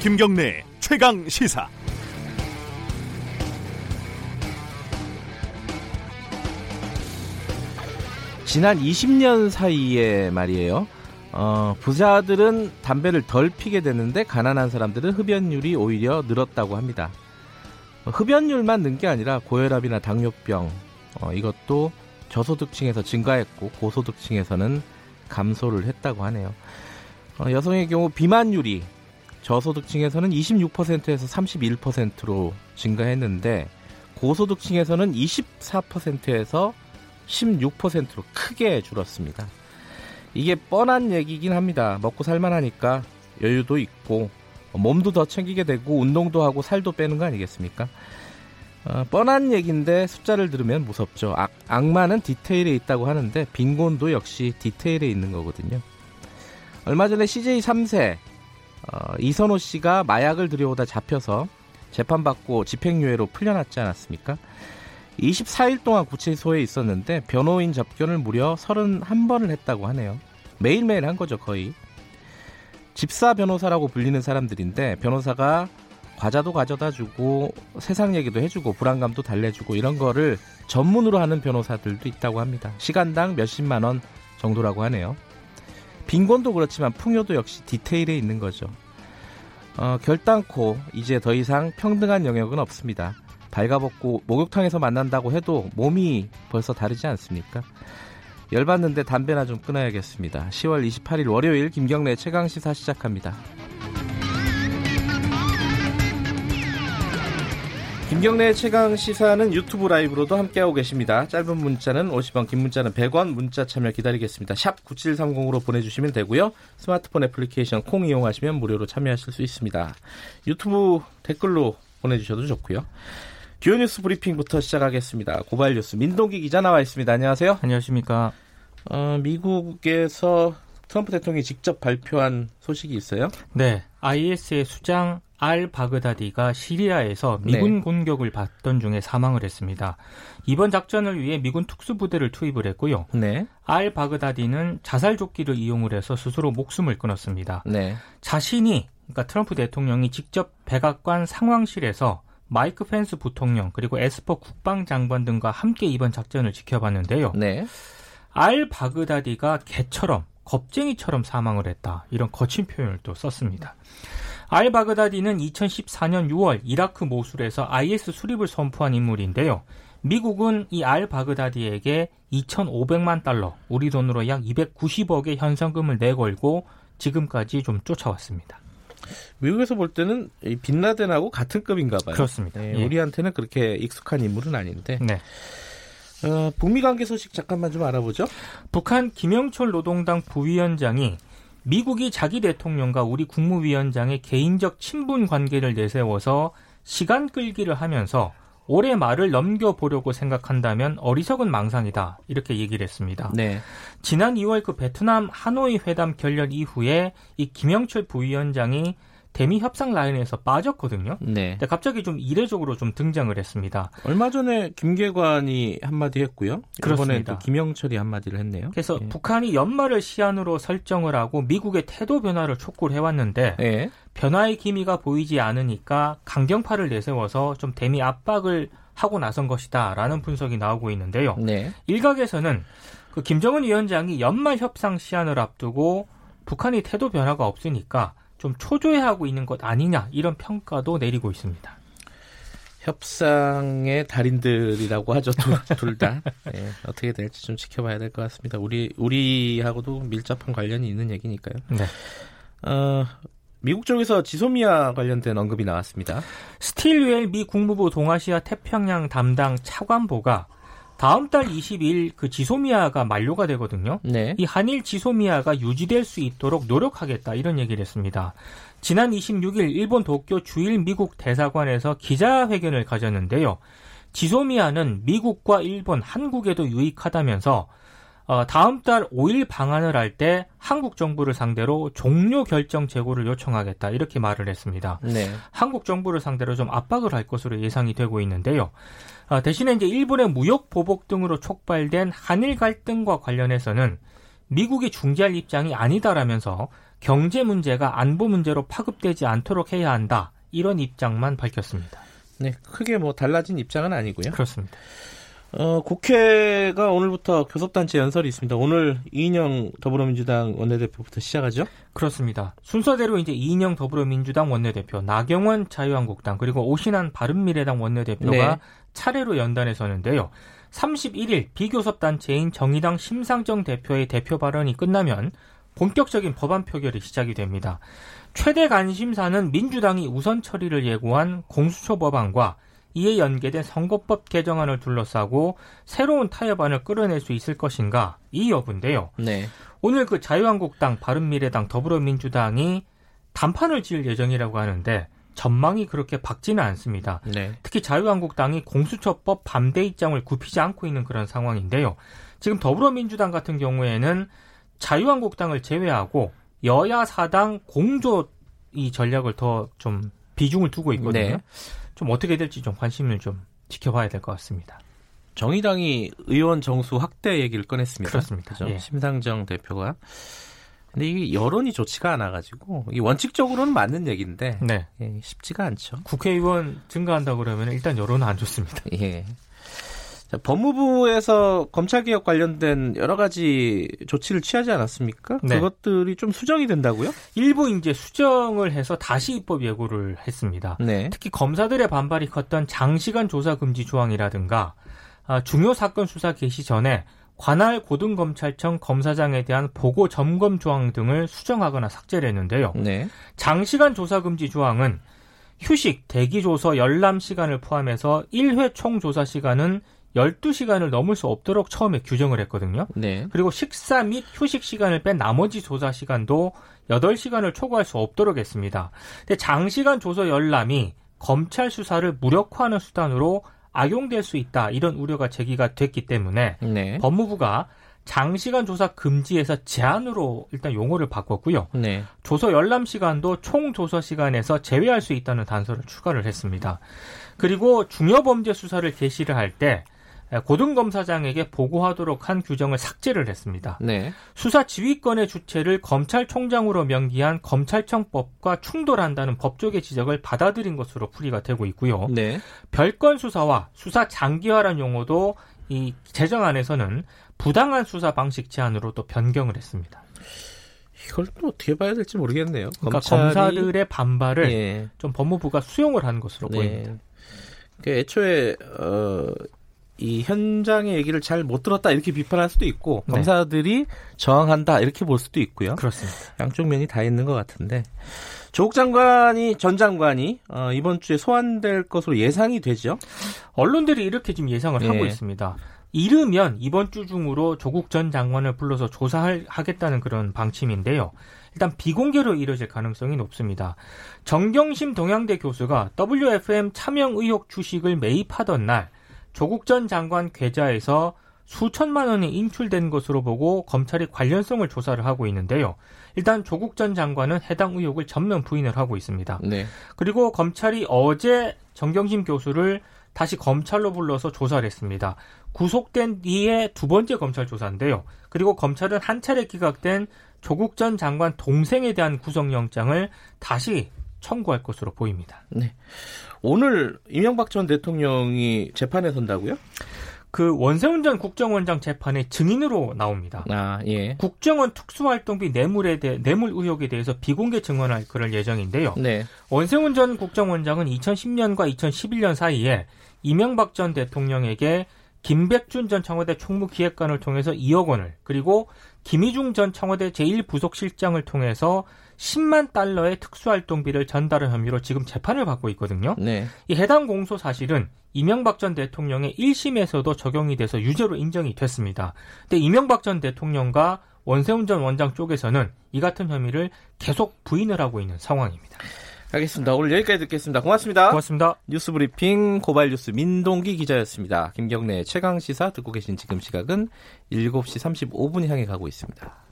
김경래 최강 시사. 지난 20년 사이에 말이에요. 어, 부자들은 담배를 덜 피게 되는데 가난한 사람들은 흡연율이 오히려 늘었다고 합니다. 흡연율만 는 게 아니라 고혈압이나 당뇨병 어, 이것도 저소득층에서 증가했고 고소득층에서는 감소를 했다고 하네요. 어, 여성의 경우 비만율이 저소득층에서는 26%에서 31%로 증가했는데 고소득층에서는 24%에서 16%로 크게 줄었습니다. 이게 뻔한 얘기긴 합니다. 먹고 살만하니까 여유도 있고 몸도 더 챙기게 되고 운동도 하고 살도 빼는 거 아니겠습니까? 어, 뻔한 얘기인데 숫자를 들으면 무섭죠. 악, 악마는 디테일에 있다고 하는데 빈곤도 역시 디테일에 있는 거거든요. 얼마 전에 CJ 3세 어, 이선호 씨가 마약을 들여오다 잡혀서 재판받고 집행유예로 풀려났지 않았습니까? 24일 동안 구치소에 있었는데 변호인 접견을 무려 31번을 했다고 하네요. 매일매일 한 거죠, 거의. 집사 변호사라고 불리는 사람들인데 변호사가 과자도 가져다 주고 세상 얘기도 해주고 불안감도 달래주고 이런 거를 전문으로 하는 변호사들도 있다고 합니다. 시간당 몇십만 원 정도라고 하네요. 빈곤도 그렇지만 풍요도 역시 디테일에 있는 거죠. 어, 결단코 이제 더 이상 평등한 영역은 없습니다. 발가벗고 목욕탕에서 만난다고 해도 몸이 벌써 다르지 않습니까? 열받는데 담배나 좀 끊어야겠습니다. 10월 28일 월요일 김경래 최강 시사 시작합니다. 김경래 최강 시사는 유튜브 라이브로도 함께하고 계십니다. 짧은 문자는 50원, 긴 문자는 100원, 문자 참여 기다리겠습니다. 샵 9730으로 보내주시면 되고요. 스마트폰 애플리케이션 콩 이용하시면 무료로 참여하실 수 있습니다. 유튜브 댓글로 보내주셔도 좋고요. 주요 뉴스 브리핑부터 시작하겠습니다. 고발 뉴스 민동기 기자 나와 있습니다. 안녕하세요. 안녕하십니까. 어, 미국에서 트럼프 대통령이 직접 발표한 소식이 있어요? 네. IS의 수장 알 바그다디가 시리아에서 미군 네. 공격을 받던 중에 사망을 했습니다. 이번 작전을 위해 미군 특수부대를 투입을 했고요. 네. 알 바그다디는 자살조끼를 이용을 해서 스스로 목숨을 끊었습니다. 네. 자신이 그러니까 트럼프 대통령이 직접 백악관 상황실에서 마이크 펜스 부통령 그리고 에스퍼 국방장관 등과 함께 이번 작전을 지켜봤는데요. 네. 알 바그다디가 개처럼 겁쟁이처럼 사망을 했다. 이런 거친 표현을 또 썼습니다. 알 바그다디는 2014년 6월 이라크 모술에서 IS 수립을 선포한 인물인데요. 미국은 이 알 바그다디에게 2,500만 달러, 우리 돈으로 약 290억의 현상금을 내걸고 지금까지 좀 쫓아왔습니다. 미국에서 볼 때는 빈라덴하고 같은 급인가 봐요. 그렇습니다. 네, 예. 우리한테는 그렇게 익숙한 인물은 아닌데. 네. 어, 북미 관계 소식 잠깐만 좀 알아보죠. 북한 김영철 노동당 부위원장이 미국이 자기 대통령과 우리 국무위원장의 개인적 친분 관계를 내세워서 시간 끌기를 하면서 올해 말을 넘겨보려고 생각한다면 어리석은 망상이다. 이렇게 얘기를 했습니다. 네. 지난 2월 그 베트남 하노이 회담 결렬 이후에 이 김영철 부위원장이 대미 협상 라인에서 빠졌거든요. 네. 근데 갑자기 좀 이례적으로 좀 등장을 했습니다. 얼마 전에 김계관이 한마디 했고요. 그렇습니다. 이번에 또 김영철이 한마디를 했네요. 그래서 예. 북한이 연말을 시한으로 설정을 하고 미국의 태도 변화를 촉구를 해왔는데 예. 변화의 기미가 보이지 않으니까 강경파를 내세워서 좀 대미 압박을 하고 나선 것이다라는 분석이 나오고 있는데요. 네. 일각에서는 그 김정은 위원장이 연말 협상 시한을 앞두고 북한이 태도 변화가 없으니까 좀 초조해하고 있는 것 아니냐 이런 평가도 내리고 있습니다. 협상의 달인들이라고 하죠 둘 다. 네, 어떻게 될지 좀 지켜봐야 될 것 같습니다. 우리 우리하고도 밀접한 관련이 있는 얘기니까요. 네. 어, 미국 쪽에서 지소미아 관련된 언급이 나왔습니다. 스틸웰 미 국무부 동아시아 태평양 담당 차관보가 다음 달 20일 그 지소미아가 만료가 되거든요. 네. 이 한일 지소미아가 유지될 수 있도록 노력하겠다 이런 얘기를 했습니다. 지난 26일 일본 도쿄 주일 미국 대사관에서 기자회견을 가졌는데요. 지소미아는 미국과 일본, 한국에도 유익하다면서 어, 다음 달 5일 방한을 할 때 한국 정부를 상대로 종료 결정 재고를 요청하겠다 이렇게 말을 했습니다. 네. 한국 정부를 상대로 좀 압박을 할 것으로 예상이 되고 있는데요. 어, 대신에 이제 일본의 무역 보복 등으로 촉발된 한일 갈등과 관련해서는 미국이 중재할 입장이 아니다라면서 경제 문제가 안보 문제로 파급되지 않도록 해야 한다. 이런 입장만 밝혔습니다. 네, 크게 뭐 달라진 입장은 아니고요. 그렇습니다. 어, 국회가 오늘부터 교섭단체 연설이 있습니다. 오늘 이인영 더불어민주당 원내대표부터 시작하죠? 그렇습니다. 순서대로 이제 이인영 더불어민주당 원내대표, 나경원 자유한국당, 그리고 오신환 바른미래당 원내대표가 네. 차례로 연단에 서는데요. 31일 비교섭단체인 정의당 심상정 대표의 대표 발언이 끝나면 본격적인 법안 표결이 시작이 됩니다. 최대 관심사는 민주당이 우선 처리를 예고한 공수처 법안과 이에 연계된 선거법 개정안을 둘러싸고 새로운 타협안을 끌어낼 수 있을 것인가 이 여부인데요. 네. 오늘 그 자유한국당, 바른미래당, 더불어민주당이 단판을 지을 예정이라고 하는데 전망이 그렇게 밝지는 않습니다. 네. 특히 자유한국당이 공수처법 반대 입장을 굽히지 않고 있는 그런 상황인데요. 지금 더불어민주당 같은 경우에는 자유한국당을 제외하고 여야 사당 공조 이 전략을 더 좀 비중을 두고 있거든요. 네. 좀 어떻게 될지 좀 관심을 좀 지켜봐야 될 것 같습니다. 정의당이 의원 정수 확대 얘기를 꺼냈습니다. 그렇습니다. 예. 심상정 대표가. 근데 이게 여론이 좋지가 않아가지고 이 원칙적으로는 맞는 얘기인데 네. 예, 쉽지가 않죠. 국회의원 증가한다 그러면 일단 여론은 안 좋습니다. 예. 자, 법무부에서 검찰개혁 관련된 여러 가지 조치를 취하지 않았습니까? 네. 그것들이 좀 수정이 된다고요? 일부 이제 수정을 해서 다시 입법 예고를 했습니다. 네. 특히 검사들의 반발이 컸던 장시간 조사 금지 조항이라든가 아, 중요 사건 수사 개시 전에 관할 고등검찰청 검사장에 대한 보고 점검 조항 등을 수정하거나 삭제를 했는데요. 네. 장시간 조사 금지 조항은 휴식, 대기 조서, 열람 시간을 포함해서 1회 총 조사 시간은 12시간을 넘을 수 없도록 처음에 규정을 했거든요. 네. 그리고 식사 및 휴식 시간을 뺀 나머지 조사 시간도 8시간을 초과할 수 없도록 했습니다. 근데 장시간 조서 열람이 검찰 수사를 무력화하는 수단으로 악용될 수 있다. 이런 우려가 제기가 됐기 때문에 네. 법무부가 장시간 조사 금지에서 제한으로 일단 용어를 바꿨고요. 네. 조서 열람 시간도 총 조서 시간에서 제외할 수 있다는 단서를 추가를 했습니다. 그리고 중요 범죄 수사를 개시를 할 때 고등검사장에게 보고하도록 한 규정을 삭제를 했습니다. 네. 수사 지휘권의 주체를 검찰총장으로 명기한 검찰청법과 충돌한다는 법조계 지적을 받아들인 것으로 풀이가 되고 있고요. 네. 별건 수사와 수사 장기화란 용어도 이 제정안에서는 부당한 수사 방식 제한으로 또 변경을 했습니다. 이걸 또 어떻게 봐야 될지 모르겠네요. 그러니까 검사들의 반발을 예. 좀 법무부가 수용을 한 것으로 네. 보입니다. 그 애초에 어, 이 현장의 얘기를 잘 못 들었다 이렇게 비판할 수도 있고 네. 검사들이 저항한다 이렇게 볼 수도 있고요. 그렇습니다. 양쪽 면이 다 있는 것 같은데 조국 장관이 전 장관이 어, 이번 주에 소환될 것으로 예상이 되죠. 언론들이 이렇게 지금 예상을 네. 하고 있습니다. 이르면 이번 주 중으로 조국 전 장관을 불러서 조사하겠다는 그런 방침인데요. 일단 비공개로 이뤄질 가능성이 높습니다. 정경심 동양대 교수가 WFM 차명 의혹 주식을 매입하던 날 조국 전 장관 계좌에서 수천만 원이 인출된 것으로 보고 검찰이 관련성을 조사를 하고 있는데요. 일단 조국 전 장관은 해당 의혹을 전면 부인을 하고 있습니다. 네. 그리고 검찰이 어제 정경심 교수를 다시 검찰로 불러서 조사를 했습니다. 구속된 뒤에 두 번째 검찰 조사인데요. 그리고 검찰은 한 차례 기각된 조국 전 장관 동생에 대한 구속영장을 다시 청구할 것으로 보입니다. 네. 오늘 이명박 전 대통령이 재판에 선다고요? 그 원세훈 전 국정원장 재판에 증인으로 나옵니다. 아, 예. 국정원 특수활동비 뇌물에 대해 뇌물 의혹에 대해서 비공개 증언할 그럴 예정인데요. 네. 원세훈 전 국정원장은 2010년과 2011년 사이에 이명박 전 대통령에게 김백준 전 청와대 총무기획관을 통해서 2억 원을 그리고 김희중 전 청와대 제1부속실장을 통해서 10만 달러의 특수활동비를 전달한 혐의로 지금 재판을 받고 있거든요. 네. 이 해당 공소 사실은 이명박 전 대통령의 1심에서도 적용이 돼서 유죄로 인정이 됐습니다. 근데 이명박 전 대통령과 원세훈 전 원장 쪽에서는 이 같은 혐의를 계속 부인을 하고 있는 상황입니다. 알겠습니다. 오늘 여기까지 듣겠습니다. 고맙습니다. 고맙습니다. 뉴스 브리핑 고발 뉴스 민동기 기자였습니다. 김경래 최강 시사 듣고 계신 지금 시각은 7시 35분 향해 가고 있습니다.